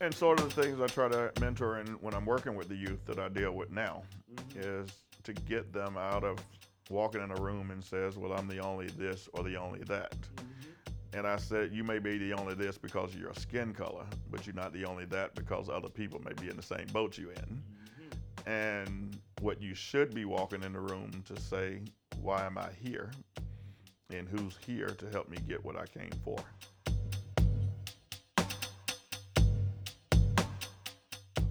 And sort of the things I try to mentor and when I'm working with the youth that I deal with now mm-hmm. is to get them out of walking in a room and says, well, I'm the only this or the only that. Mm-hmm. And I said, you may be the only this because of your skin color, but you're not the only that because other people may be in the same boat you're in. Mm-hmm. And what you should be walking in the room to say, why am I here? And who's here to help me get what I came for?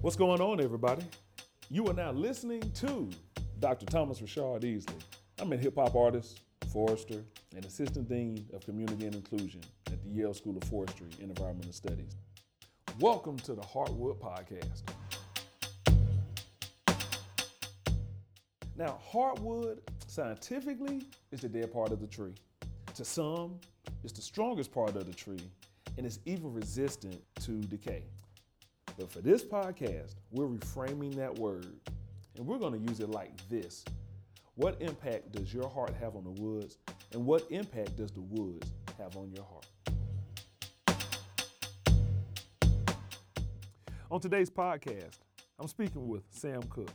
What's going on, everybody? You are now listening to Dr. Thomas Rashard Easley. I'm a hip hop artist, forester, and assistant dean of community and inclusion at the Yale School of Forestry and Environmental Studies. Welcome to the Heartwood Podcast. Now, heartwood scientifically is the dead part of the tree. To some, it's the strongest part of the tree and is even resistant to decay. But for this podcast, we're reframing that word and we're going to use it like this. What impact does your heart have on the woods? And what impact does the woods have on your heart? On today's podcast, I'm speaking with Sam Cook.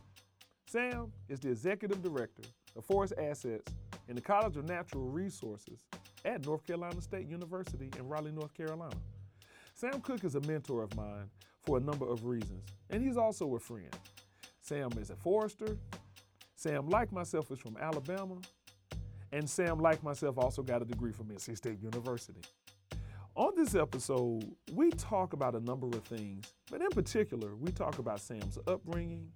Sam is the executive director of Forest Assets in the College of Natural Resources at North Carolina State University in Raleigh, North Carolina. Sam Cook is a mentor of mine for a number of reasons, and he's also a friend. Sam is a forester. Sam, like myself, is from Alabama. And Sam, like myself, also got a degree from NC State University. On this episode, we talk about a number of things, but in particular, we talk about Sam's upbringing,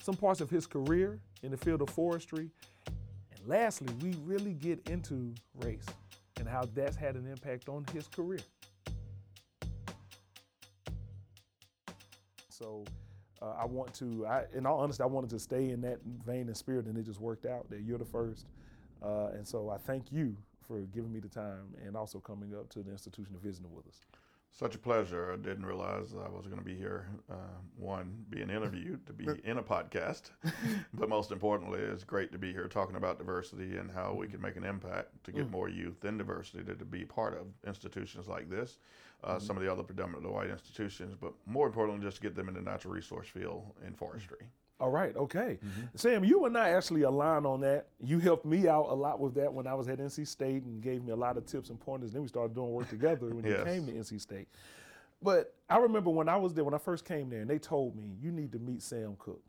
some parts of his career in the field of forestry, and lastly, we really get into race and how that's had an impact on his career. So uh, I want to, I, in all honesty, I wanted to stay in that vein and spirit, and it just worked out that you're the first. Uh, and so I thank you for giving me the time and also coming up to the institution and visiting with us. Such a pleasure. I didn't realize I was going to be here. Uh, one, being interviewed, to be in a podcast, but most importantly, it's great to be here talking about diversity and how we can make an impact to get mm. more youth in diversity to, to, be part of institutions like this, uh, mm-hmm. some of the other predominantly white institutions, but more importantly, just to get them in the natural resource field in forestry. All right, okay. Mm-hmm. Sam, you and I actually align on that. You helped me out a lot with that when I was at NC State and gave me a lot of tips and pointers. Then we started doing work together when yes. you came to NC State. But I remember when I was there, when I first came there, and they told me, you need to meet Sam Cook.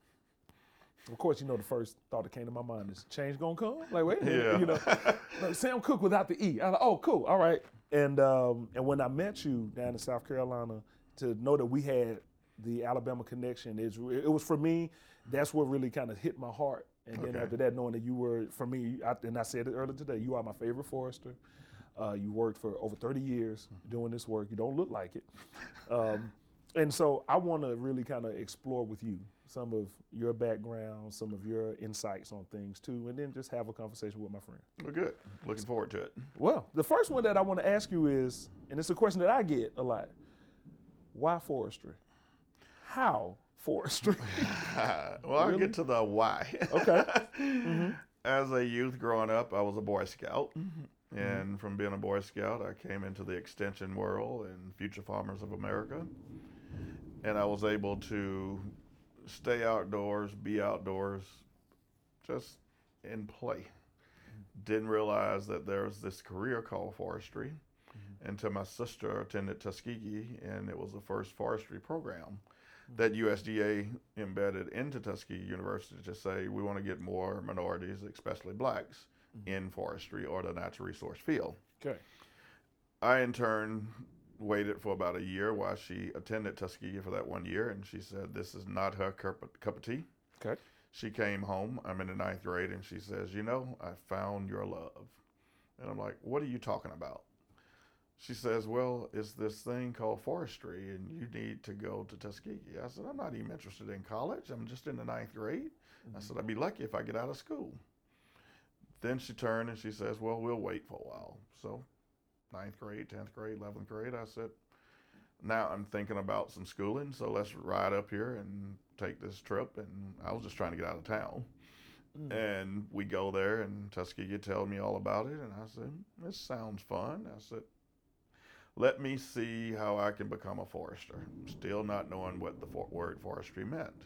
Of course, you know the first thought that came to my mind is change gonna come. Like wait, yeah. you know, Sam Cook without the E. I like, oh, cool, all right. And um, and when I met you down in South Carolina, to know that we had the Alabama connection is it was for me. That's what really kind of hit my heart. And then after that, knowing that you were for me, I, and I said it earlier today, you are my favorite forester. Uh, you worked for over 30 years doing this work. You don't look like it. Um, and so I want to really kind of explore with you some of your background, some of your insights on things too, and then just have a conversation with my friend. Well, good. Looking forward to it. Well, the first one that I want to ask you is, and it's a question that I get a lot why forestry? How forestry? well, I'll get to the why. okay. Mm-hmm. As a youth growing up, I was a Boy Scout. Mm-hmm. And from being a Boy Scout, I came into the extension world and Future Farmers of America. And I was able to stay outdoors, be outdoors, just in play. Didn't realize that there was this career called forestry mm-hmm. until my sister attended Tuskegee, and it was the first forestry program that USDA embedded into Tuskegee University to say we want to get more minorities, especially blacks, mm-hmm. in forestry or the natural resource field. Okay. I in turn waited for about a year while she attended Tuskegee for that one year, and she said this is not her cup of tea. Okay. She came home. I'm in the ninth grade, and she says, "You know, I found your love." And I'm like, "What are you talking about?" She says, Well, it's this thing called forestry, and you need to go to Tuskegee. I said, I'm not even interested in college. I'm just in the ninth grade. Mm-hmm. I said, I'd be lucky if I get out of school. Then she turned and she says, Well, we'll wait for a while. So, ninth grade, 10th grade, 11th grade, I said, Now I'm thinking about some schooling, so let's ride up here and take this trip. And I was just trying to get out of town. Mm-hmm. And we go there, and Tuskegee told me all about it. And I said, This sounds fun. I said, let me see how I can become a forester, still not knowing what the for- word forestry meant.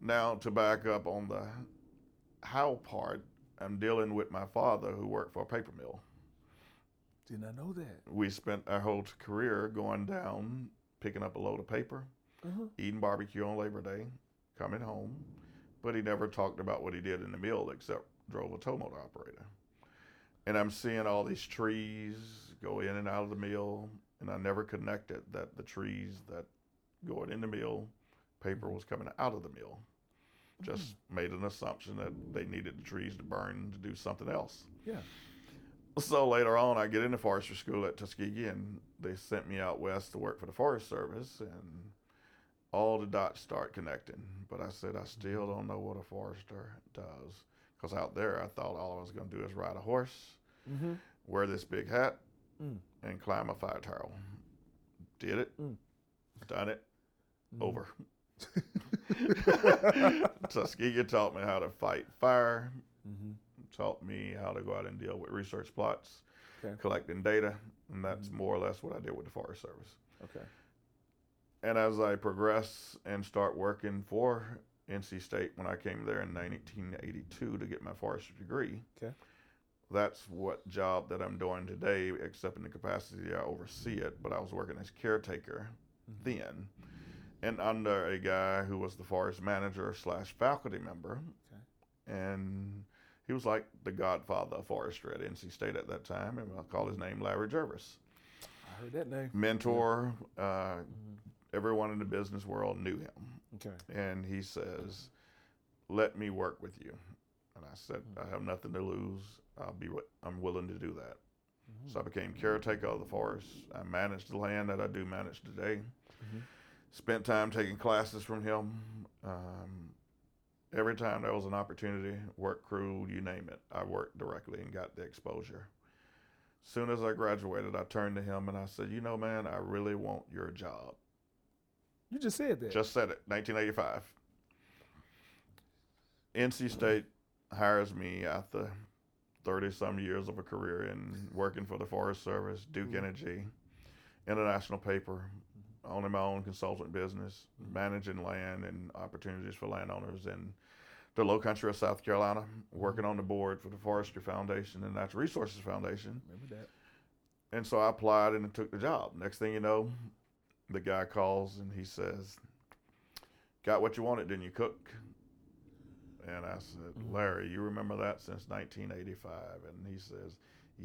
Now, to back up on the how part, I'm dealing with my father who worked for a paper mill. Did not I know that. We spent our whole career going down, picking up a load of paper, uh-huh. eating barbecue on Labor Day, coming home, but he never talked about what he did in the mill except drove a tow motor operator. And I'm seeing all these trees go in and out of the mill, and I never connected that the trees that going in the mill, paper was coming out of the mill. Just mm. made an assumption that they needed the trees to burn to do something else. Yeah. So later on, I get into forestry school at Tuskegee, and they sent me out west to work for the Forest Service, and all the dots start connecting. But I said, I still don't know what a forester does. Because out there, I thought all I was going to do is ride a horse, mm-hmm. wear this big hat, mm. and climb a fire tower. Did it, mm. done it, mm. over. Tuskegee taught me how to fight fire, mm-hmm. taught me how to go out and deal with research plots, okay. collecting data, and that's mm-hmm. more or less what I did with the Forest Service. Okay. And as I progress and start working for NC State when I came there in 1982 to get my forestry degree, okay. That's what job that I'm doing today, except in the capacity I oversee it. But I was working as caretaker mm-hmm. then, and under a guy who was the forest manager slash faculty member, okay. and he was like the godfather of forestry at NC State at that time, and I'll call his name Larry Jervis. I heard that name. Mentor. Uh, mm-hmm everyone in the business world knew him. Okay. And he says, "Let me work with you." I said, mm-hmm. "I have nothing to lose. I'll be. I'm willing to do that." Mm-hmm. So I became caretaker of the forest. I managed the land that I do manage today. Mm-hmm. Spent time taking classes from him. Um, every time there was an opportunity, work crew, you name it, I worked directly and got the exposure. Soon as I graduated, I turned to him and I said, "You know, man, I really want your job." You just said that. Just said it. 1985. NC State hires me after 30 some years of a career in working for the Forest Service, Duke mm-hmm. Energy, International Paper, owning my own consultant business, mm-hmm. managing land and opportunities for landowners in the low country of South Carolina, working on the board for the Forestry Foundation and Natural Resources Foundation. Remember that. And so I applied and took the job. Next thing you know, the guy calls and he says, Got what you wanted, didn't you, Cook? And I said, mm-hmm. Larry, you remember that since 1985? And he says,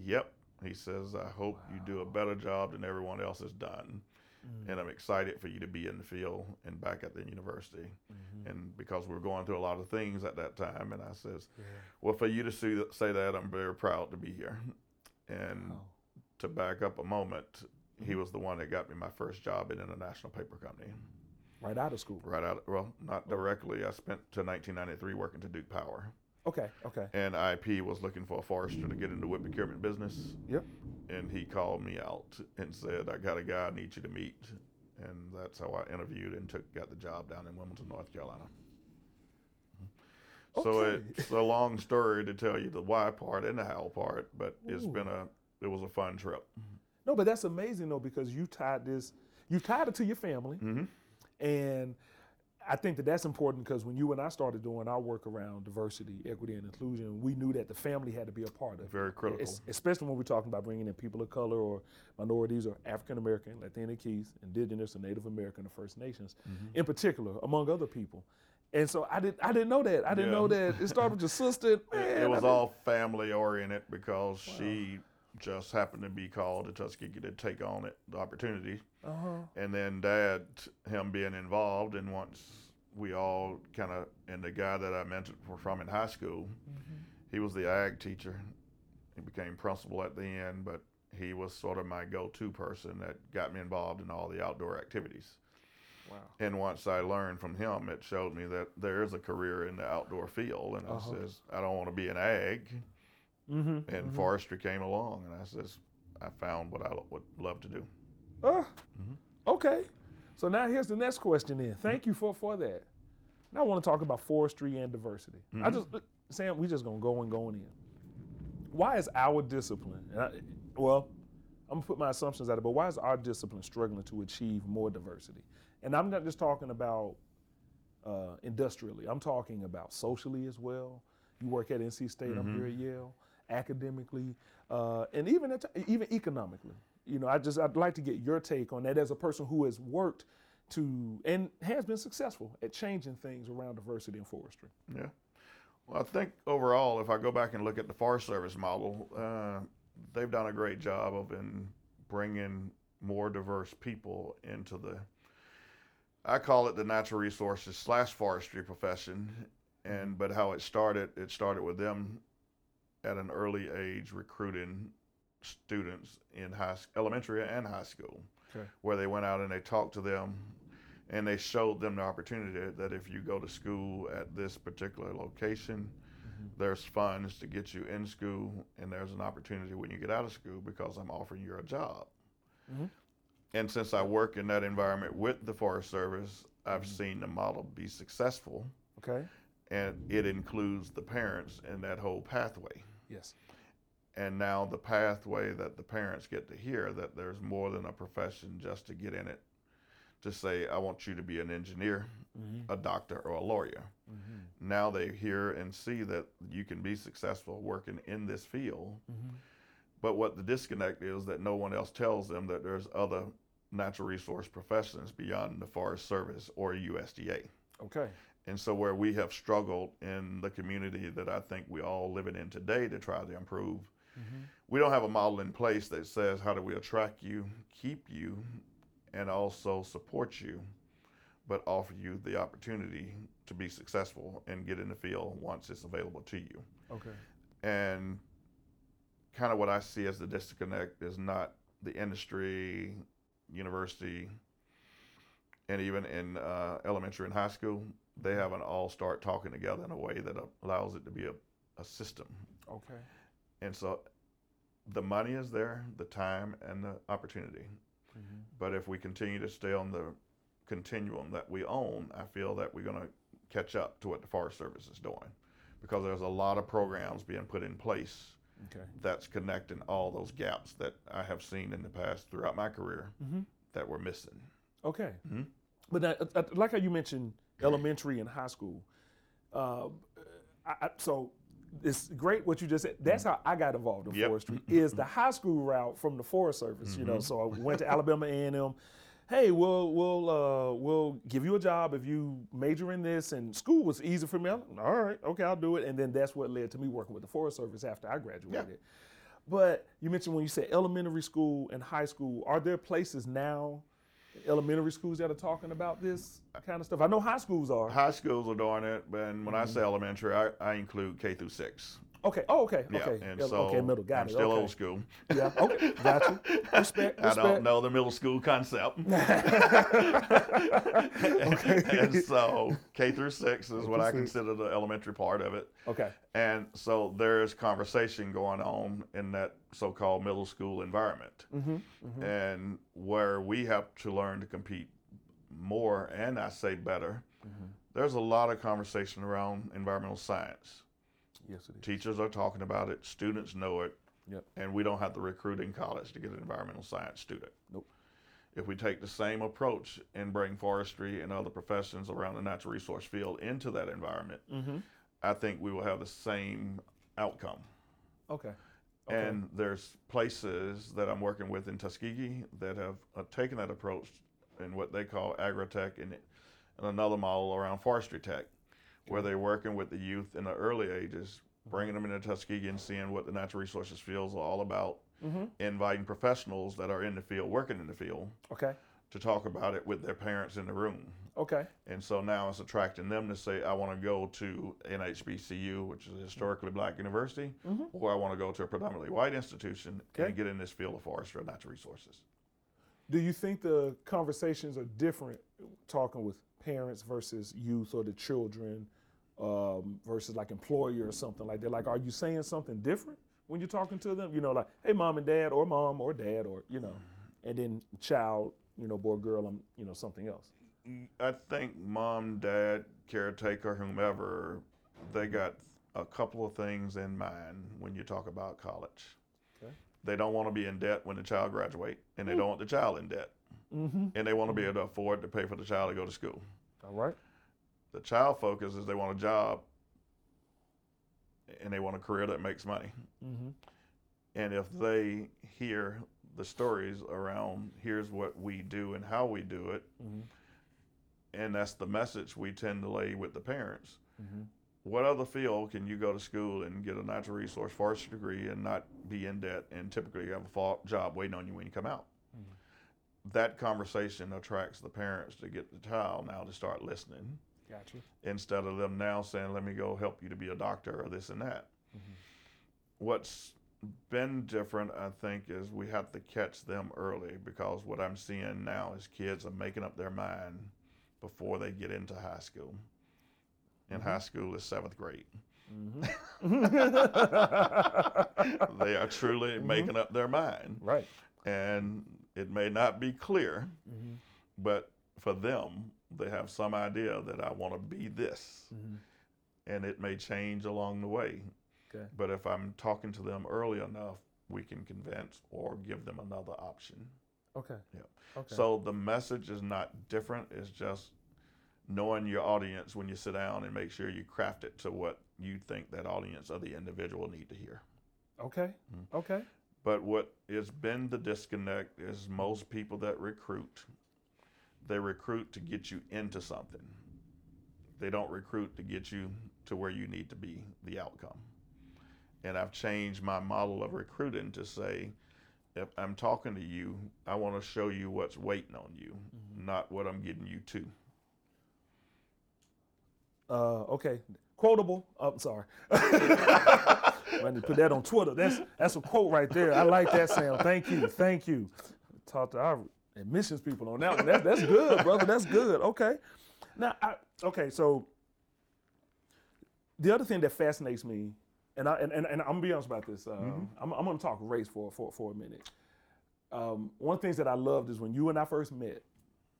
Yep. He says, I hope wow. you do a better job than everyone else has done. Mm-hmm. And I'm excited for you to be in the field and back at the university. Mm-hmm. And because we are going through a lot of things at that time. And I says, yeah. Well, for you to see, say that, I'm very proud to be here. And wow. to back up a moment, he mm-hmm. was the one that got me my first job in an international paper company. Right out of school. Right out. Of, well, not directly. I spent to 1993 working to Duke Power. Okay. Okay. And IP was looking for a forester to get into wood procurement business. Yep. And he called me out and said, "I got a guy I need you to meet." And that's how I interviewed and took got the job down in Wilmington, North Carolina. Okay. So it's a long story to tell you the why part and the how part, but Ooh. it's been a it was a fun trip. No, but that's amazing though because you tied this, you tied it to your family, mm-hmm. And I think that that's important because when you and I started doing our work around diversity, equity, and inclusion, we knew that the family had to be a part of Very it. Very critical. especially when we're talking about bringing in people of color or minorities or African American, Latinx, Indigenous, or Native American or First Nations, mm-hmm. in particular, among other people. And so I didn't I didn't know that. I didn't yeah. know that it started with your sister. Man, it, it was all family oriented because wow. she just happened to be called to Tuskegee to take on it, the opportunity. Uh-huh. And then dad, him being involved, and once we all kind of, and the guy that I mentioned from in high school, mm-hmm. he was the ag teacher. He became principal at the end, but he was sort of my go-to person that got me involved in all the outdoor activities. Wow. And once I learned from him, it showed me that there is a career in the outdoor field. And uh-huh. I says, I don't want to be an ag. Mm-hmm, and mm-hmm. forestry came along, and I says, I found what I would love to do. Uh, mm-hmm. Okay. So now here's the next question. Then, thank you for for that. Now I want to talk about forestry and diversity. I mm-hmm. just Sam, we just gonna go and going in. Why is our discipline? I, well, I'm I'm gonna put my assumptions out there, but why is our discipline struggling to achieve more diversity? And I'm not just talking about uh, industrially. I'm talking about socially as well. You work at NC State. Mm-hmm. I'm here at Yale. Academically, uh, and even at, even economically. You know, I just I'd like to get your take on that as a person who has worked to and has been successful at changing things around diversity in forestry. Yeah. Well, I think overall, if I go back and look at the Forest Service model, uh, they've done a great job of in bringing more diverse people into the. I call it the natural resources slash forestry profession, and but how it started, it started with them at an early age recruiting students in high elementary and high school, okay. where they went out and they talked to them and they showed them the opportunity that if you go to school at this particular location, mm-hmm. there's funds to get you in school, and there's an opportunity when you get out of school because I'm offering you a job. Mm-hmm. And since I work in that environment with the Forest Service, I've mm-hmm. seen the model be successful. Okay. And it includes the parents in that whole pathway. Yes. And now the pathway that the parents get to hear that there's more than a profession just to get in it to say, I want you to be an engineer, mm-hmm. a doctor, or a lawyer. Mm-hmm. Now they hear and see that you can be successful working in this field. Mm-hmm. But what the disconnect is that no one else tells them that there's other natural resource professions beyond the Forest Service or USDA. Okay. And so, where we have struggled in the community that I think we all living in today to try to improve, mm-hmm. we don't have a model in place that says how do we attract you, keep you, and also support you, but offer you the opportunity to be successful and get in the field once it's available to you. Okay. And kind of what I see as the disconnect is not the industry, university, and even in uh, elementary and high school, they haven't all start talking together in a way that allows it to be a, a system. Okay. And so the money is there, the time and the opportunity. Mm-hmm. But if we continue to stay on the continuum that we own, I feel that we're going to catch up to what the Forest Service is doing because there's a lot of programs being put in place okay. that's connecting all those gaps that I have seen in the past throughout my career mm-hmm. that we're missing. Okay. Mm-hmm. But now, uh, uh, like how you mentioned elementary and high school. Uh, I, so it's great what you just said. That's how I got involved in yep. forestry. Is the high school route from the Forest Service? Mm-hmm. You know, mm-hmm. so I went to Alabama A and M. Hey, we'll we'll uh, we'll give you a job if you major in this. And school was easy for me. All right, okay, I'll do it. And then that's what led to me working with the Forest Service after I graduated. Yeah. But you mentioned when you said elementary school and high school, are there places now elementary schools that are talking about this kind of stuff? I know high schools are. High schools are doing it, but when mm-hmm. I say elementary, I, I include K through six. Okay. Oh, okay. Yeah. Okay. And so okay, middle. Got I'm it. still okay. old school. Yeah. Okay. Got you. Respect. respect. I don't know the middle school concept. okay. and so K through six is what I consider the elementary part of it. Okay. And so there's conversation going on in that so-called middle school environment, mm-hmm. Mm-hmm. and where we have to learn to compete more, and I say better. Mm-hmm. There's a lot of conversation around environmental science Yes, it is. Teachers are talking about it. Students know it. Yep. And we don't have to recruit in college to get an environmental science student. Nope. If we take the same approach and bring forestry and other professions around the natural resource field into that environment, mm-hmm. I think we will have the same outcome. Okay. okay. And there's places that I'm working with in Tuskegee that have uh, taken that approach in what they call agri-tech and, and another model around forestry tech where they're working with the youth in the early ages, bringing them into Tuskegee and seeing what the natural resources fields are all about, mm-hmm. inviting professionals that are in the field, working in the field, okay, to talk about it with their parents in the room. Okay. And so now it's attracting them to say, I want to go to an HBCU, which is a historically black university, mm-hmm. or I want to go to a predominantly white institution okay. and get in this field of forestry and natural resources. Do you think the conversations are different talking with parents versus youth or the children um, versus like employer or something like that? Like, are you saying something different when you're talking to them? You know, like, hey, mom and dad, or mom or dad, or you know, and then child, you know, boy, girl, I'm, you know, something else. I think mom, dad, caretaker, whomever, they got a couple of things in mind when you talk about college. Okay. they don't want to be in debt when the child graduate, and they mm. don't want the child in debt, mm-hmm. and they want to be able to afford to pay for the child to go to school. All right. The child focus is they want a job, and they want a career that makes money. Mm-hmm. And if they hear the stories around here's what we do and how we do it, mm-hmm. and that's the message we tend to lay with the parents. Mm-hmm what other field can you go to school and get a natural resource forestry degree and not be in debt and typically have a job waiting on you when you come out? Mm-hmm. That conversation attracts the parents to get the child now to start listening. Gotcha. Instead of them now saying, let me go help you to be a doctor or this and that. Mm-hmm. What's been different, I think, is we have to catch them early because what I'm seeing now is kids are making up their mind before they get into high school in mm-hmm. high school is seventh grade. Mm-hmm. they are truly mm-hmm. making up their mind. Right. And it may not be clear, mm-hmm. but for them, they have some idea that I want to be this. Mm-hmm. And it may change along the way. Okay. But if I'm talking to them early enough, we can convince or give them another option. Okay. Yeah. Okay. So the message is not different. It's just knowing your audience when you sit down and make sure you craft it to what you think that audience or the individual need to hear. Okay. Mm-hmm. Okay. But what has been the disconnect is most people that recruit, they recruit to get you into something. They don't recruit to get you to where you need to be, the outcome. And I've changed my model of recruiting to say, if I'm talking to you, I want to show you what's waiting on you, mm-hmm. not what I'm getting you to. Uh, okay, quotable. Oh, I'm sorry. I need to put that on Twitter. That's that's a quote right there. I like that, Sam. Thank you, thank you. Talk to our admissions people on that one. That's that's good, brother. That's good. Okay. Now, I, okay, so the other thing that fascinates me, and I and, and, and I'm gonna be honest about this. Um, mm-hmm. I'm, I'm gonna talk race for for for a minute. Um, one of the things that I loved is when you and I first met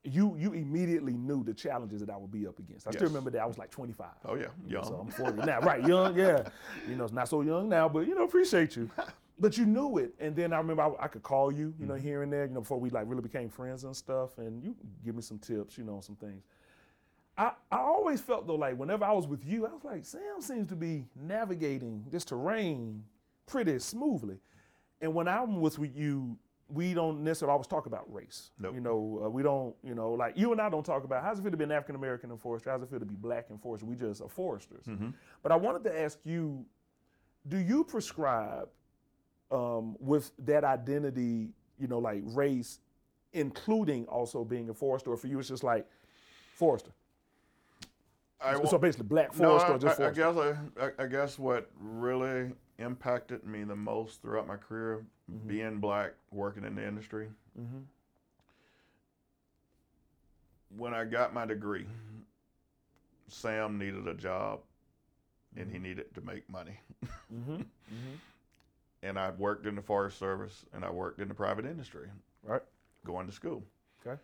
you you immediately knew the challenges that I would be up against. I yes. still remember that I was like 25. Oh yeah, young. So I'm 40 now, right? Young, yeah. You know, it's not so young now, but you know, appreciate you. But you knew it, and then I remember I, I could call you, you know, mm-hmm. here and there, you know, before we like really became friends and stuff, and you give me some tips, you know, some things. I, I always felt though like whenever I was with you, I was like, Sam seems to be navigating this terrain pretty smoothly. And when I'm with you, we don't necessarily always talk about race. Nope. You know, uh, we don't, you know, like you and I don't talk about how's it feel to be an African American in forestry, how's it feel to be black in forestry. We just are foresters. Mm-hmm. But I wanted to ask you, do you prescribe um, with that identity, you know, like race, including also being a forester, or for you it's just like forester? I so, basically, black forester no, I, just forester. I guess I, I guess what really impacted me the most throughout my career, mm-hmm. being black, working in the industry. Mm-hmm. When I got my degree, Sam needed a job and he mm-hmm. needed to make money. Mm-hmm. And I worked in the Forest Service and I worked in the private industry. Right. Going to school. Okay.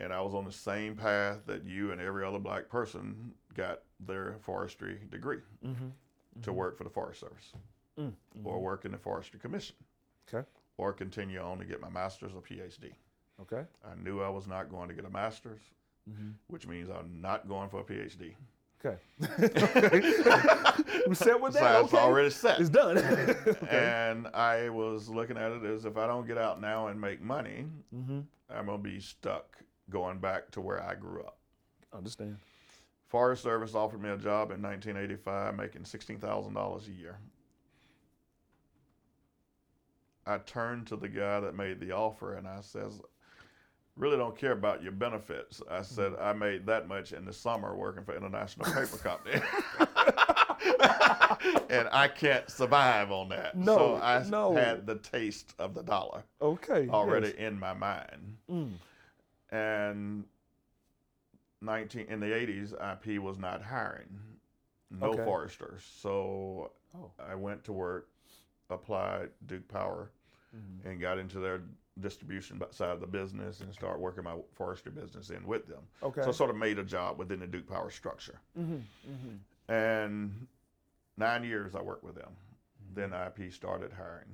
And I was on the same path that you and every other black person got their forestry degree. Mm-hmm to mm-hmm. work for the Forest Service mm-hmm. or work in the Forestry Commission. Okay. Or continue on to get my master's or PhD. Okay. I knew I was not going to get a master's, mm-hmm. which means I'm not going for a PhD. Okay. we set with that. So it's already set. It's done. okay. And I was looking at it as if I don't get out now and make money, mm-hmm. I'm gonna be stuck going back to where I grew up. Understand. Forest Service offered me a job in 1985 making $16,000 a year. I turned to the guy that made the offer and I says, really don't care about your benefits. I said, I made that much in the summer working for International Paper Company. and I can't survive on that. No, so I no. had the taste of the dollar. Okay. Already yes. in my mind. Mm. And 19 in the 80s, IP was not hiring no okay. foresters. So oh. I went to work, applied Duke Power, mm-hmm. and got into their distribution side of the business and start working my forestry business in with them. Okay. So I sort of made a job within the Duke Power structure. Mm-hmm. Mm-hmm. And nine years I worked with them. Mm-hmm. Then IP started hiring.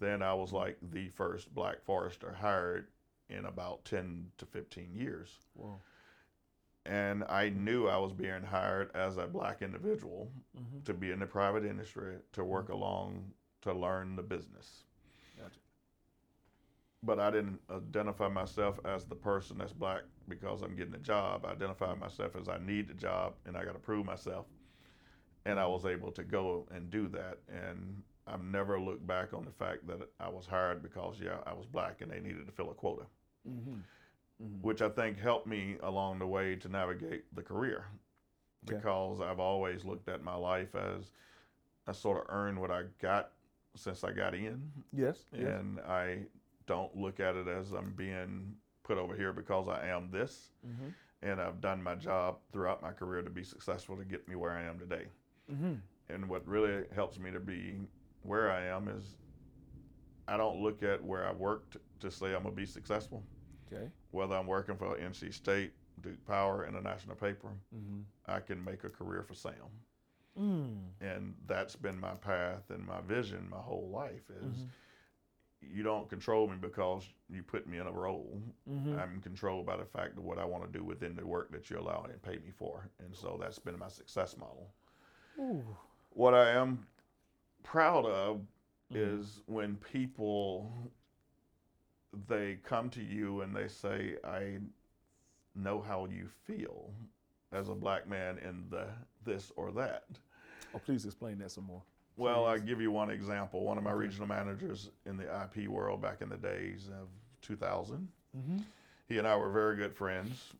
then I was like the first black forester hired in about 10 to 15 years. Wow. And I knew I was being hired as a black individual Mm-hmm. to be in the private industry, to work along, to learn the business. But I didn't identify myself as the person that's black because I'm getting a job. I identified myself as I need the job and I got to prove myself. And I was able to go and do that. And I've never looked back on the fact that I was hired because, yeah, I was black and they needed to fill a quota, Mm-hmm. Mm-hmm. which I think helped me along the way to navigate the career because I've always looked at my life as I sort of earned what I got since I got in. Yes. yes. And I don't look at it as I'm being put over here because I am this. Mm-hmm. And I've done my job throughout my career to be successful to get me where I am today. Mm-hmm. And what really helps me to be where I am is I don't look at where I worked to say I'm going to be successful. Okay. Whether I'm working for NC State, Duke Power, International Paper, Mm-hmm. I can make a career for Sam. Mm. And that's been my path and my vision my whole life is Mhm. You don't control me because you put me in a role. Mm-hmm. I'm controlled by the fact of what I want to do within the work that you allow and pay me for. And so that's been my success model. Ooh. What I am proud of Mhm. is when people they come to you and they say, I know how you feel as a black man in the this or that. Oh, please explain that some more. Well, I Please. give you one example. One of my Okay. regional managers in the IP world back in the days of 2000, Mm-hmm. he and I were very good friends.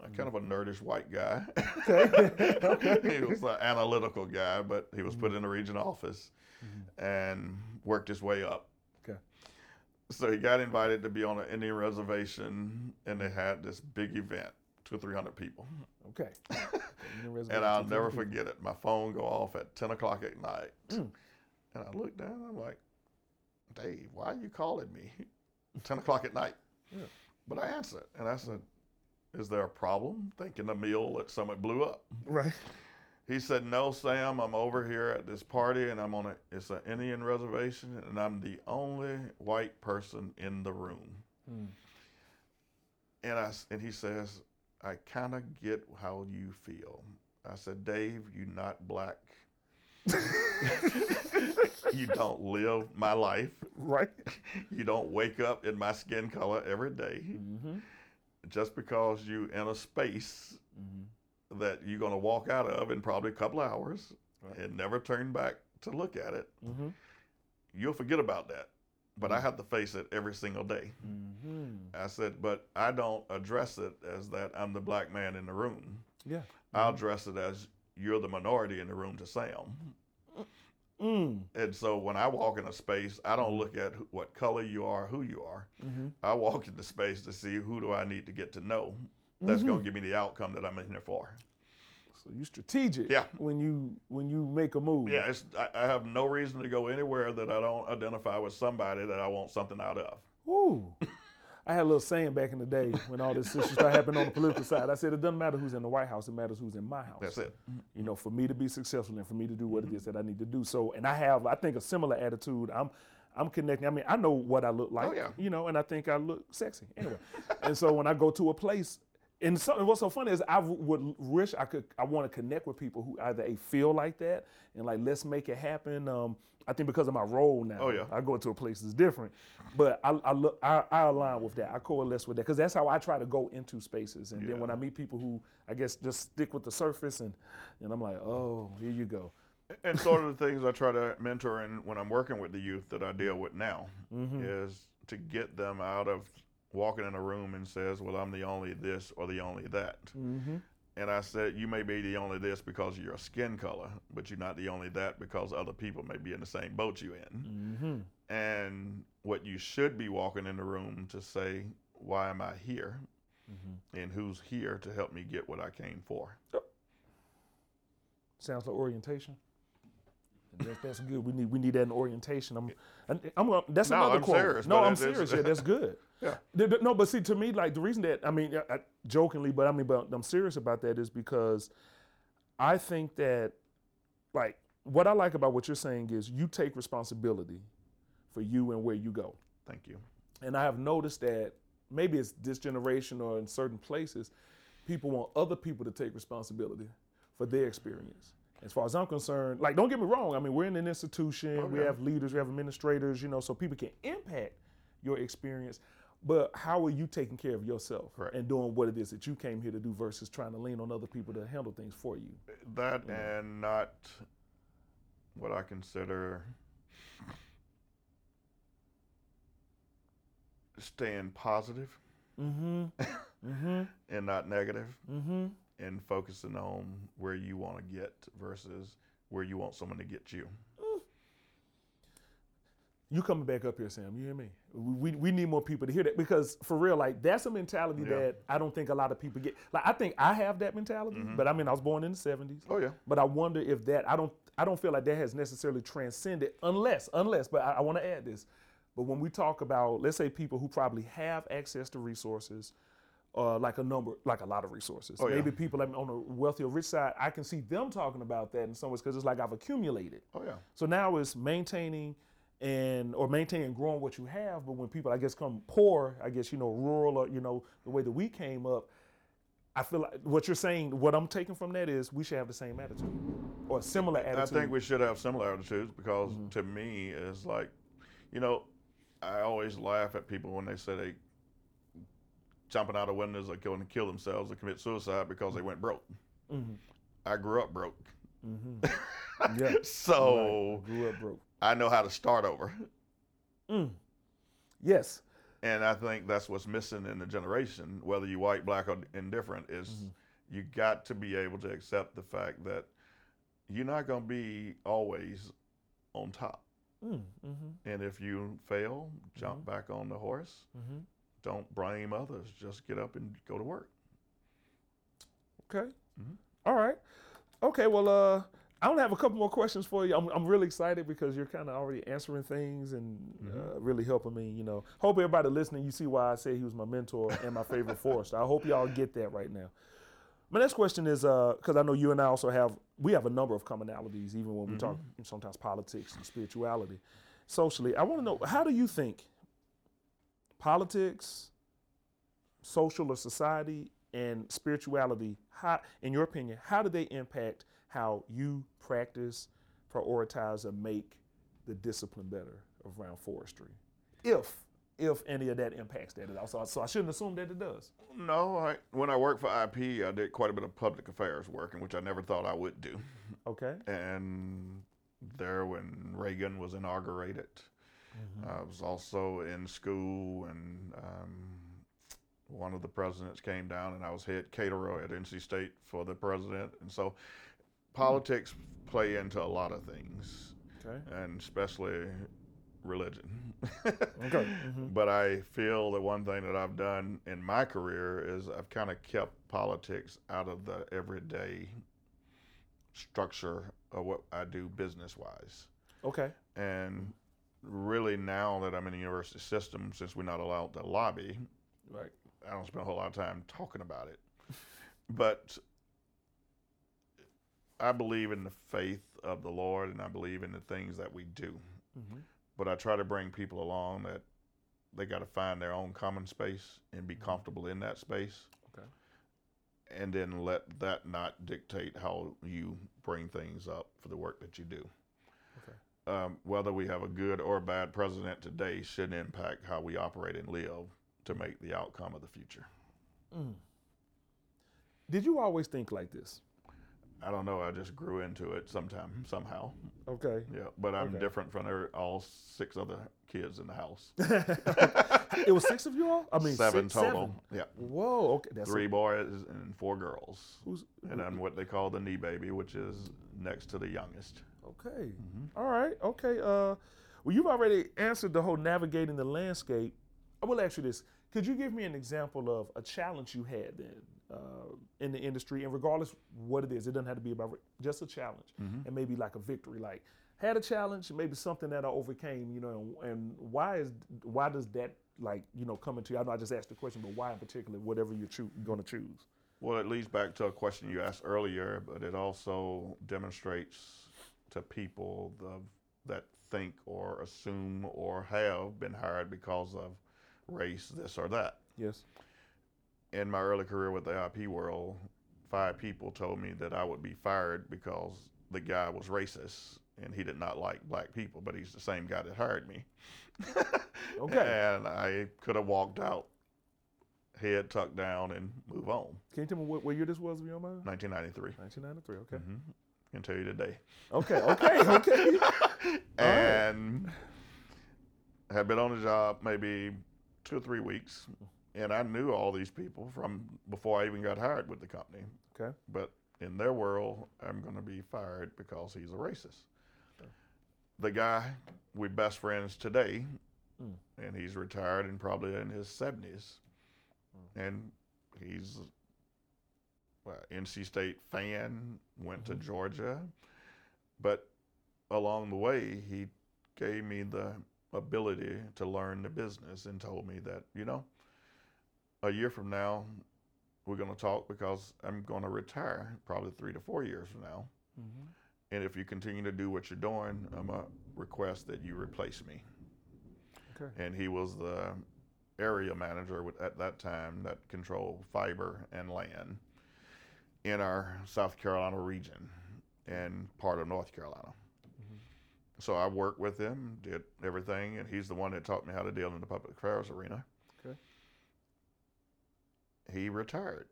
A kind of a mm-hmm. nerdish white guy. Okay. Okay. he was an analytical guy, but he was put mm-hmm. in a region office mm-hmm. and worked his way up. Okay. So he got invited to be on an Indian reservation, and they had this big event, two or three hundred people. Okay. And I'll never forget it. My phone go off at ten o'clock at night, Mm. and I look down. I'm like, Dave, why are you calling me? ten o'clock at night. Yeah. But I answered, and I said, "Is there a problem?" Thinking the meal at Summit blew up. Right. He said, "No, Sam. I'm over here at this party, and I'm on a it's an Indian reservation, and I'm the only white person in the room." Mm. And I and he says, "I kind of get how you feel." I said, "Dave, you're not black. you don't live my life. Right. You don't wake up in my skin color every day. Mm-hmm. Just because you're in a space Mm-hmm. that you're going to walk out of in probably a couple hours Right. and never turn back to look at it, Mm-hmm. you'll forget about that. But I have to face it every single day. Mm-hmm. I said, but I don't address it as that I'm the black man in the room. Yeah. I'll address it as you're the minority in the room to Sam. Mm. And so when I walk in a space, I don't look at who- what color you are, who you are. Mm-hmm. I walk into space to see who do I need to get to know. That's going to give me the outcome that I'm in here for. So you strategic. Yeah. When you when you make a move. Yeah, it's, I, I have no reason to go anywhere that I don't identify with somebody that I want something out of. Ooh. I had a little saying back in the day when all this shit started happening on the political side. I said it doesn't matter who's in the White House, it matters who's in my house. That's it. You know, for me to be successful and for me to do what Mm-hmm. it is that I need to do. So, and I have, I think, a similar attitude. I'm, I'm connecting. I mean, I know what I look like. Oh, yeah. You know, and I think I look sexy anyway. and so when I go to a place, and so, what's so funny is I would wish I could. I want to connect with people who either a feel like that and like let's make it happen. Um, I think because of my role now, Oh, yeah. I go into a place that's different, but I, I look, I, I align with that. I coalesce with that because that's how I try to go into spaces. And then when I meet people who I guess just stick with the surface, and and I'm like, oh, here you go. And sort of the things I try to mentor and when I'm working with the youth that I deal with now is to get them out of walking in a room and says, well, I'm the only this or the only that. Mm-hmm. And I said, you may be the only this because of your skin color, but you're not the only that because other people may be in the same boat you in. Mm-hmm. And what you should be walking in the room to say, why am I here? Mm-hmm. And who's here to help me get what I came for? Sounds like orientation. That's, that's good. We need we need that in orientation. I'm, and I'm gonna, that's No, another I'm quote. serious, no, I'm serious. Yeah, that's good. Yeah. No, but see, to me, like the reason that I mean, I, I- jokingly, but I mean, but I'm serious about that is because I think that, like, what I like about what you're saying is you take responsibility for you and where you go. Thank you. And I have noticed that maybe it's this generation or in certain places, people want other people to take responsibility for their experience. As far as I'm concerned, like don't get me wrong, I mean we're in an institution, okay. we have leaders, we have administrators, you know, so people can impact your experience. But how are you taking care of yourself Correct. and doing what it is that you came here to do versus trying to lean on other people to handle things for you? That yeah. and not what I consider staying positive mm-hmm. mm-hmm. and not negative mm-hmm. And focusing on where you want to get versus where you want someone to get you. You coming back up here, Sam? You hear me? We, we need more people to hear that because for real, like that's a mentality yeah. that I don't think a lot of people get. Like I think I have that mentality, mm-hmm. but I mean I was born in the '70s. Oh yeah. But I wonder if that I don't I don't feel like that has necessarily transcended unless unless. But I, I want to add this. But when we talk about let's say people who probably have access to resources, uh, like a number, like a lot of resources. Oh, Maybe yeah. people on the wealthy or rich side, I can see them talking about that in some ways because it's like I've accumulated. Oh yeah. So now it's maintaining and or maintaining and growing what you have. But when people, I guess, come poor, I guess you know, rural or you know, the way that we came up, I feel like what you're saying, what I'm taking from that is we should have the same attitude or a similar attitude. I think we should have similar attitudes because mm-hmm. to me, it's like, you know, I always laugh at people when they say they jumping out of windows or going to kill themselves or commit suicide because they went broke. Mm-hmm. I grew up broke. Mm-hmm. yeah. so right. grew up broke. I know how to start over. Mm. Yes. And I think that's what's missing in the generation, whether you white, black, or indifferent, is mm-hmm. you got to be able to accept the fact that you're not going to be always on top. Mm, mm-hmm. And if you fail, jump mm-hmm. back on the horse. Don't blame others. Just get up and go to work. Okay. Mm-hmm. All right. Okay. Well, uh, I don't have a couple more questions for you. I'm, I'm really excited because you're kind of already answering things and Mm-hmm. uh, really helping me. You know, hope everybody listening, you see why I say he was my mentor and my favorite forest. I hope y'all get that right now. My next question is because uh, I know you and I also have we have a number of commonalities, even when we Mm-hmm. talk sometimes politics and spirituality, socially. I want to know how do you think politics, social or society, and spirituality, how, in your opinion, how do they impact how you practice, prioritize, and make the discipline better around forestry? If if any of that impacts that at all. So, so I shouldn't assume that it does. No, I, when I worked for IP, I did quite a bit of public affairs work, which I never thought I would do. Okay. And there, when Reagan was inaugurated, Mm-hmm. I was also in school, and um, one of the presidents came down, and I was head caterer at NC State for the president. And so, politics play into a lot of things, Okay. and especially religion. Okay. Mm-hmm. But I feel that one thing that I've done in my career is I've kind of kept politics out of the everyday structure of what I do business wise. Okay. And really, now that I'm in the university system, since we're not allowed to lobby, Right. I don't spend a whole lot of time talking about it. But I believe in the faith of the Lord and I believe in the things that we do. Mm-hmm. But I try to bring people along that they got to find their own common space and be comfortable in that space. Okay. And then let that not dictate how you bring things up for the work that you do. Okay. Um, whether we have a good or bad president today shouldn't impact how we operate and live to make the outcome of the future. Mm. Did you always think like this? I don't know. I just grew into it sometime, somehow. Okay. Yeah, but I'm Okay. different from every- all six other kids in the house. it was six of you all. I mean, seven six, total. seven. Yeah, Whoa. Okay. That's three boys and four girls, who's and I'm what they call the knee baby, which is next to the youngest. Okay. Mm-hmm. All right. Okay. Uh, well, you've already answered the whole navigating the landscape. I will ask you this: Could you give me an example of a challenge you had then uh, in the industry, and regardless what it is, it doesn't have to be about just a challenge, Mhm. and maybe like a victory, like had a challenge, maybe something that I overcame, you know, and, and why is why does that like you know come into? I know I just asked the question, but why in particular, whatever you're choo- going to choose? Well, it leads back to a question you asked earlier, but it also demonstrates to people the that think or assume or have been hired because of race, this or that. Yes. In my early career with the IP world, five people told me that I would be fired because the guy was racist and he did not like black people, but he's the same guy that hired me. okay. And I could have walked out, head tucked down, and move on. Can you tell me what, what year this was, if you don't mind? 1993. 1993, okay. Mm-hmm. Can tell you today. Okay, okay, okay. and had been on the job maybe two or three weeks, and I knew all these people from before I even got hired with the company. Okay. But in their world, I'm going to be fired because he's a racist. Okay. The guy, we're best friends today, Mm. and he's retired and probably in his 70s. And he's NC State fan, went to Mhm. Georgia, but along the way, he gave me the ability to learn the business and told me that, you know, a year from now, we're going to talk because I'm going to retire probably three to four years from now. Mm-hmm. And if you continue to do what you're doing, I'm going to request that you replace me. Okay. And he was the area manager with, at that time that controlled fiber and land in our South Carolina region and part of North Carolina. Mhm. So I worked with him, did everything, and he's the one that taught me how to deal in the public affairs arena. Okay. He retired.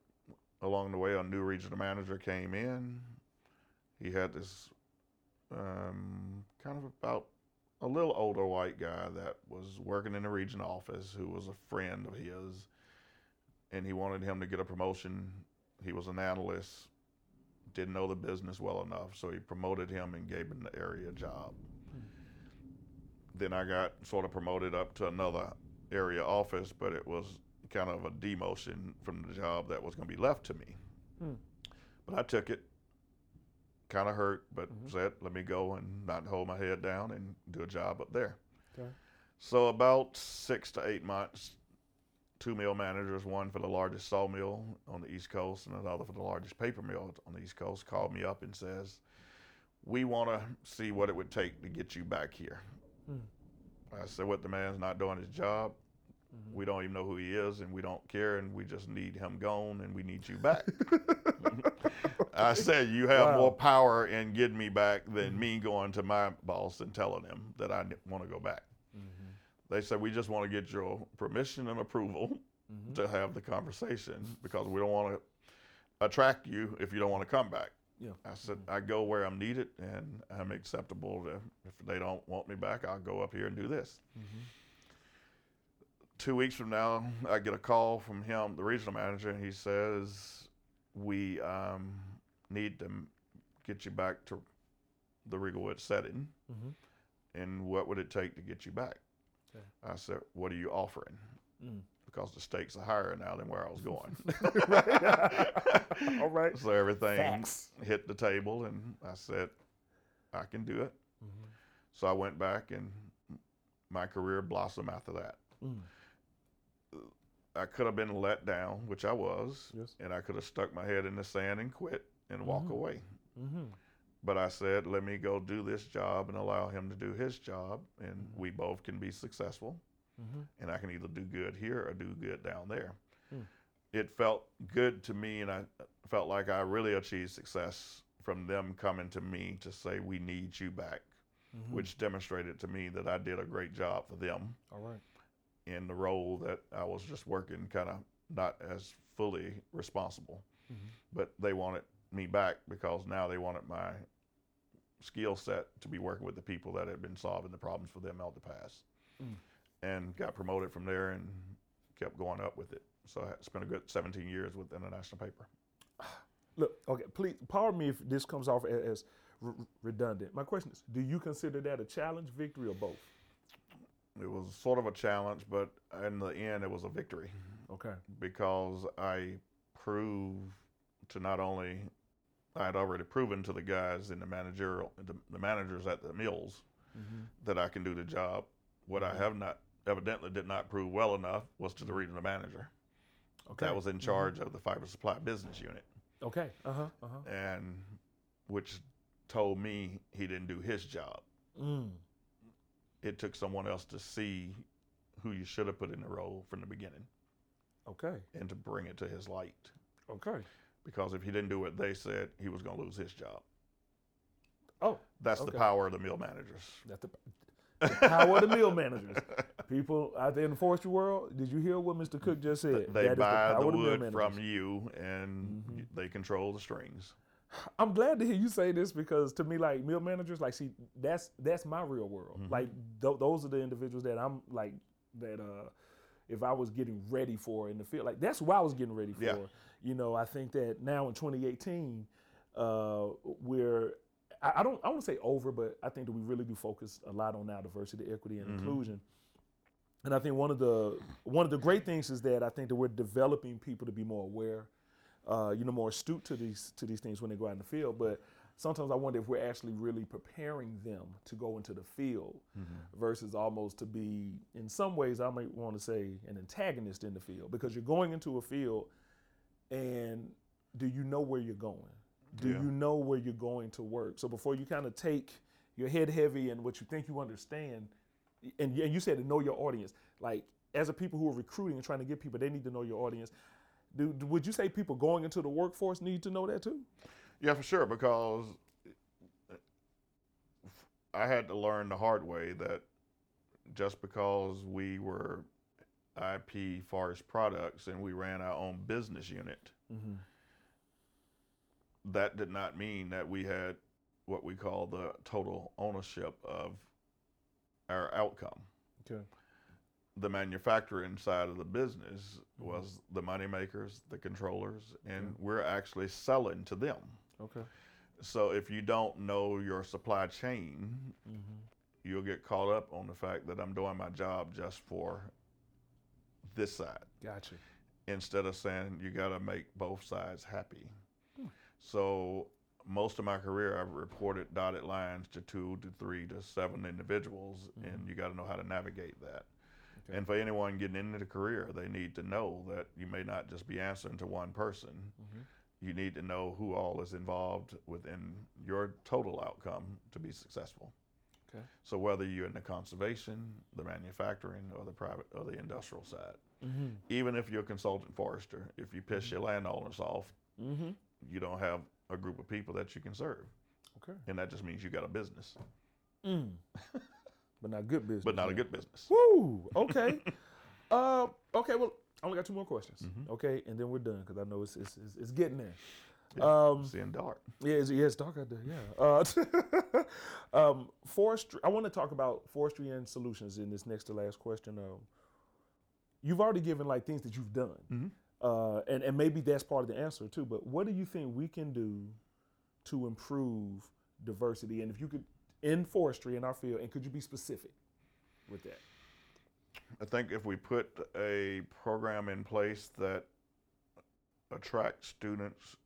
Along the way, a new regional manager came in. He had this um, kind of about a little older white guy that was working in the region office who was a friend of his, and he wanted him to get a promotion. He was an analyst, didn't know the business well enough, so he promoted him and gave him the area job. Then I got sort of promoted up to another area office, but it was kind of a demotion from the job that was going to be left to me. Hmm. But I took it, kind of hurt, but Mhm. said, let me go and not hold my head down and do a job up there. Okay. So about six to eight months, two mill managers, one for the largest sawmill on the East Coast and another for the largest paper mill on the East Coast, called me up and says, "We want to see what it would take to get you back here." Hmm. I said, "What the man's not doing his job. Mhm. We don't even know who he is, and we don't care, and we just need him gone, and we need you back." I said, "You have Wow. more power in getting me back than me going to my boss and telling him that I want to go back." They said, "We just want to get your permission and approval Mhm. to have the conversation because we don't want to attract you if you don't want to come back." Yeah. I said, "I go where I'm needed, and I'm acceptable. To, if they don't want me back, I'll go up here and do this." Mhm. two weeks from now, I get a call from him, the regional manager, and he says, "We um, need to get you back to the Riegelwood setting, Mhm. and what would it take to get you back?" Okay. I said, "What are you offering?" Mm. Because the stakes are higher now than where I was going. All right. So everything Facts. hit the table, and I said, "I can do it." Mhm. So I went back, and my career blossomed after that. Mm. I could have been let down, which I was, Yes. and I could have stuck my head in the sand and quit and walk Mhm. away. Mhm. But I said, let me go do this job and allow him to do his job, and Mhm. we both can be successful. Mhm. And I can either do good here or do good down there. Hmm. It felt good to me, and I felt like I really achieved success from them coming to me to say, we need you back, Mhm. which demonstrated to me that I did a great job for them. All right. in the role that I was just working kind of not as fully responsible. Mhm. But they wanted me back because now they wanted my skill set to be working with the people that had been solving the problems for them out the past. Mm. And got promoted from there and kept going up with it. So I spent a good 17 years with International Paper. Look, okay, please pardon me if this comes off as redundant. My question is, do you consider that a challenge, victory, or both? It was sort of a challenge, but in the end, it was a victory. Okay. because I proved to not only I had already proven to the guys in the managerial the, the managers at the mills Mm-hmm. that I can do the job. What I have not evidently did not prove well enough was to the regional manager Okay. that was in charge of the fiber supply business unit Okay. Uh huh. Uh huh. and which told me he didn't do his job. Mm. it took someone else to see who you should have put in the role from the beginning Okay. and to bring it to his light. Okay. Because if he didn't do what they said, he was going to lose his job. Oh, That's Okay. the power of the mill managers. that's the, the power of the mill managers. People out there in the forestry world, did you hear what Mr. Cook just said? They That buy the, mill wood managers. from you and Mhm. they control the strings. I'm glad to hear you say this because to me, like mill managers, like see, that's that's my real world. Mhm. Like th- those are the individuals that I'm like that. uh If I was getting ready for in the field, like that's what I was getting ready for. Yeah. You know, I think that now in 2018, uh, we're I, I don't I want to say over, but I think that we really do focus a lot on now diversity, equity, and Mhm. inclusion. And I think one of the one of the great things is that I think that we're developing people to be more aware, uh, you know, more astute to these to these things when they go out in the field. But sometimes I wonder if we're actually really preparing them to go into the field mm-hmm. versus almost to be, in some ways, I might want to say an antagonist in the field because you're going into a field, and do you know where you're going? Do Yeah. you know where you're going to work? So before you kind of take your head heavy and what you think you understand, and, and you said to know your audience, like as a people who are recruiting and trying to get people, they need to know your audience. Do- would you say people going into the workforce need to know that too? Yeah, for sure, because I had to learn the hard way that just because we were IP Forest Products and we ran our own business unit, Mm-hmm. that did not mean that we had what we call the total ownership of our outcome. Okay. The manufacturing side of the business Mhm. was the money makers, the controllers, and Okay. we're actually selling to them. Okay. So if you don't know your supply chain, Mm-hmm. you'll get caught up on the fact that I'm doing my job just for this side Gotcha. instead of saying you got to make both sides happy. Hmm. So most of my career, I've reported dotted lines to two to three to seven individuals, and you got to know how to navigate that. Okay. And for anyone getting into the career, they need to know that you may not just be answering to one person. Mhm. You need to know who all is involved within your total outcome to be successful. Okay. So whether you're in the conservation, the manufacturing, or the private or the industrial side, Mm-hmm. even if you're a consultant forester, if you piss your landowners off, Mm-hmm. you don't have a group of people that you can serve, Okay. and that just means you got a business, Mm. but not good business. but not a good business. Woo. Okay. uh, okay. Well, I only got two more questions. Mhm. Okay, and then we're done because I know it's, it's it's it's getting there. Yeah. Um, Seeing dark. yeah, it's, yeah, it's dark out there. Yeah. Uh, um, forestry. I want to talk about forestry and solutions in this next to last question. Um, you've already given like things that you've done, Mhm. uh, and and maybe that's part of the answer too. But what do you think we can do to improve diversity? And if you could in forestry in our field, and could you be specific with that? I think if we put a program in place that attracts students,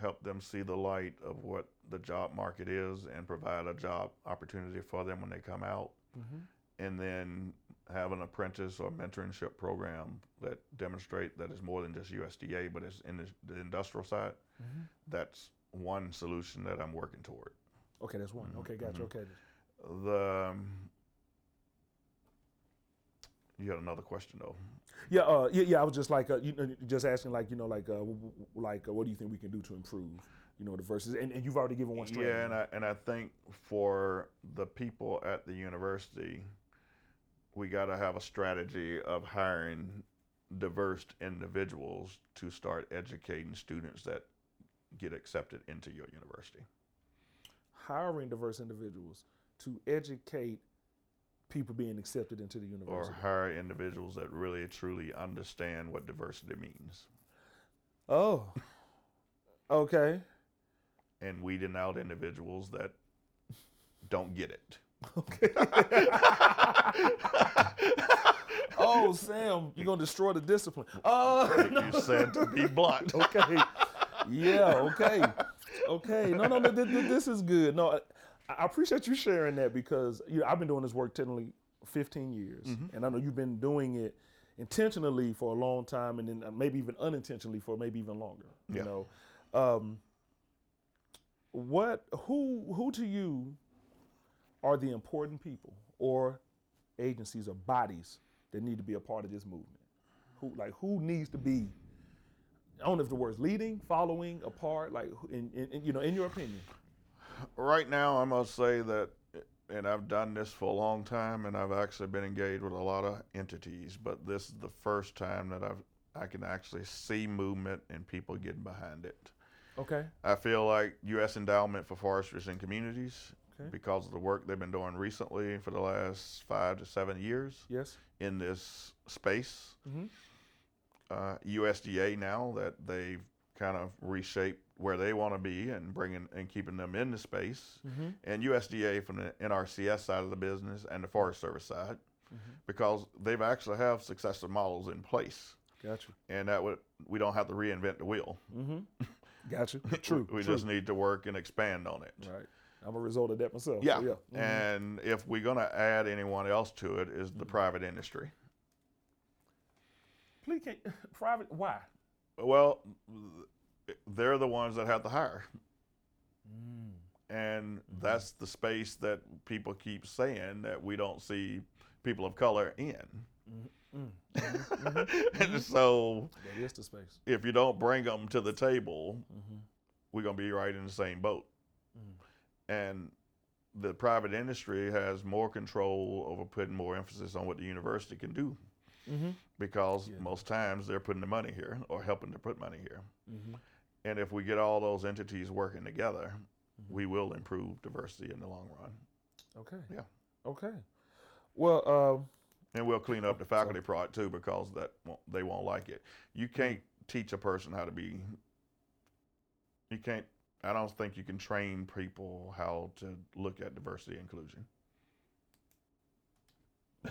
help them see the light of what the job market is, and provide a job opportunity for them when they come out, Mm-hmm. and then have an apprentice or mentorship program that demonstrate that it's more than just USDA, but it's in the, the industrial side. Mm-hmm. That's one solution that I'm working toward. Okay, that's one. Mhm, Okay, gotcha. mhm. Okay. The um, you had another question though. Yeah, uh, yeah, yeah. I was just like, uh, you know, just asking, like, you know, like, uh, like, uh, what do you think we can do to improve, you know, the verses? And, and you've already given one straight. Yeah, and I and I think for the people at the university, we got to have a strategy of hiring diverse individuals to start educating students that get accepted into your university. hiring diverse individuals to educate people being accepted into the university. Or hire individuals that really truly understand what diversity means oh, okay, and weeding out individuals that don't get it. okay. oh, Sam, you're gonna destroy the discipline. Uh, you said to be blunt. okay. Yeah. Okay. Okay. No, no, no. This is good. No, I, appreciate you sharing that because you know, I've been doing this work technically 15 years, Mhm. and I know you've been doing it intentionally for a long time, and then uh, maybe even unintentionally for maybe even longer. You know, um, what who who to you are the important people, or agencies or bodies that need to be a part of this movement? Who like who needs to be? I don't know if the word's leading, following, a part. Like, in, in, in you know, in your opinion. Right now, I must say that, and I've done this for a long time, and I've actually been engaged with a lot of entities. But this is the first time that I've I can actually see movement and people getting behind it. Okay. I feel like U.S. Endowment for Forests and Communities, Okay. because of the work they've been doing recently for the last five to seven years Yes. in this space. Mm-hmm. Uh, USDA now that they've kind of reshaped where they want to be and bringing and keeping them in the space, Mm-hmm. and USDA from the NRCS side of the business and the Forest Service side, Mhm. because they've actually have successful models in place, Gotcha. and that would we don't have to reinvent the wheel. Mm-hmm. Gotcha. True. we true. just need to work and expand on it. Right. I'm a result of that myself. Yeah. So yeah. Mhm. And if we're going to add anyone else to it, is the Mhm. private industry. Please private. Why? Well, they're the ones that have to hire. Mm. And Mhm. that's the space that people keep saying that we don't see people of color in. Mm. Mhm. and so That is the space. if you don't bring them to the table, Mm-hmm. we're going to be right in the same boat. Mm. And the private industry has more control over putting more emphasis on what the university can do Mm-hmm. because Yeah. most times they're putting the money here or helping to put money here. Mm-hmm. And if we get all those entities working together, Mhm. we will improve diversity in the long run. Okay. Yeah. Okay. Well, um, And we'll clean up the faculty part too because that won't, they won't like it. You can't teach a person how to be. You can't. I don't think you can train people how to look at diversity and inclusion.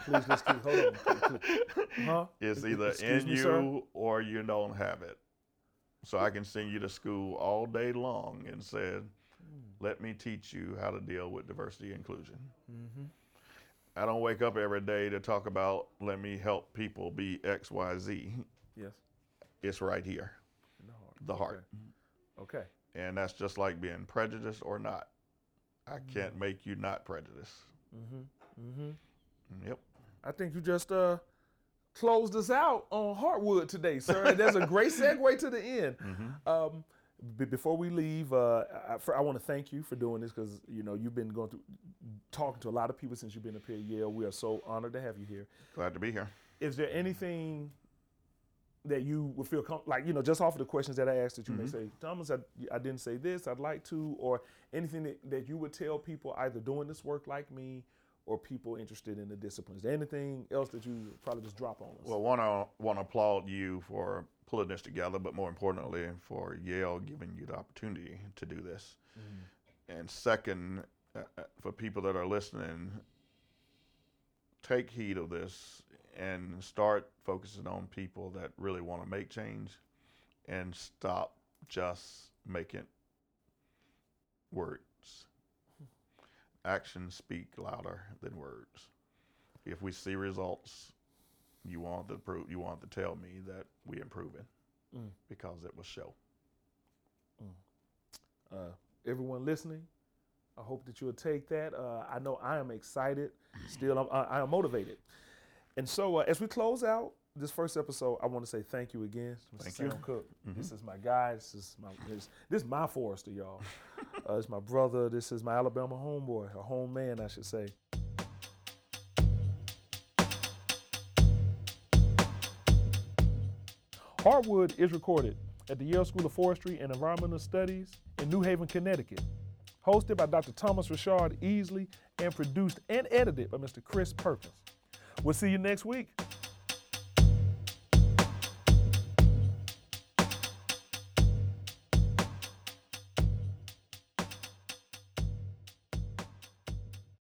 please let's keep. Hold on. Huh? It's either excuse in me, you sir? or you don't have it. So I can send you to school all day long and said, "Let me teach you how to deal with diversity and inclusion." Mm-hmm. I don't wake up every day to talk about let me help people be X, Y, Z. Yes. It's right here, In the heart. the heart. Okay. And that's just like being prejudiced or not. I Mm. can't make you not prejudiced. Mm-hmm. Mm-hmm. Yep. I think you just uh closed us out on Heartwood today, sir. There's a great segue to the end. Mm-hmm. Um, b- before we leave, uh, I, I want to thank you for doing this because you know you've been going through talking to a lot of people since you've been up here at Yale. We are so honored to have you here. Glad to be here. Is there anything that you would feel com- like you know just off of the questions that I asked that you may Mhm. say, Thomas, I, I didn't say this, I'd like to, or anything that, that you would tell people either doing this work like me or people interested in the disciplines. Anything else that you probably just drop on us? Well, one, I want to applaud you for pulling this together, but more importantly, for Yale giving you the opportunity to do this. Mhm. And second, uh, uh, for people that are listening, take heed of this and start focusing on people that really want to make change and stop just making words. Actions speak louder than words. If we see results, you want to prove, you want to tell me that we improving Mm. because it will show. uh, everyone listening, I hope that you'll take that. Uh, I know I am excited. Still, I'm, I, I am motivated. And so, uh, as we close out this first episode, I want to say thank you again, Mr. Thank Sam you. Cook. Mhm. This is my guy. This is my this, this is my Forester, y'all. uh, it's my brother. This is my Alabama homeboy, a home man, I should say. Heartwood is recorded at the Yale School of Forestry and Environmental Studies in New Haven, Connecticut. Hosted by Dr. Thomas Richard Easley and produced and edited by Mr. Chris Perkins. We'll see you next week.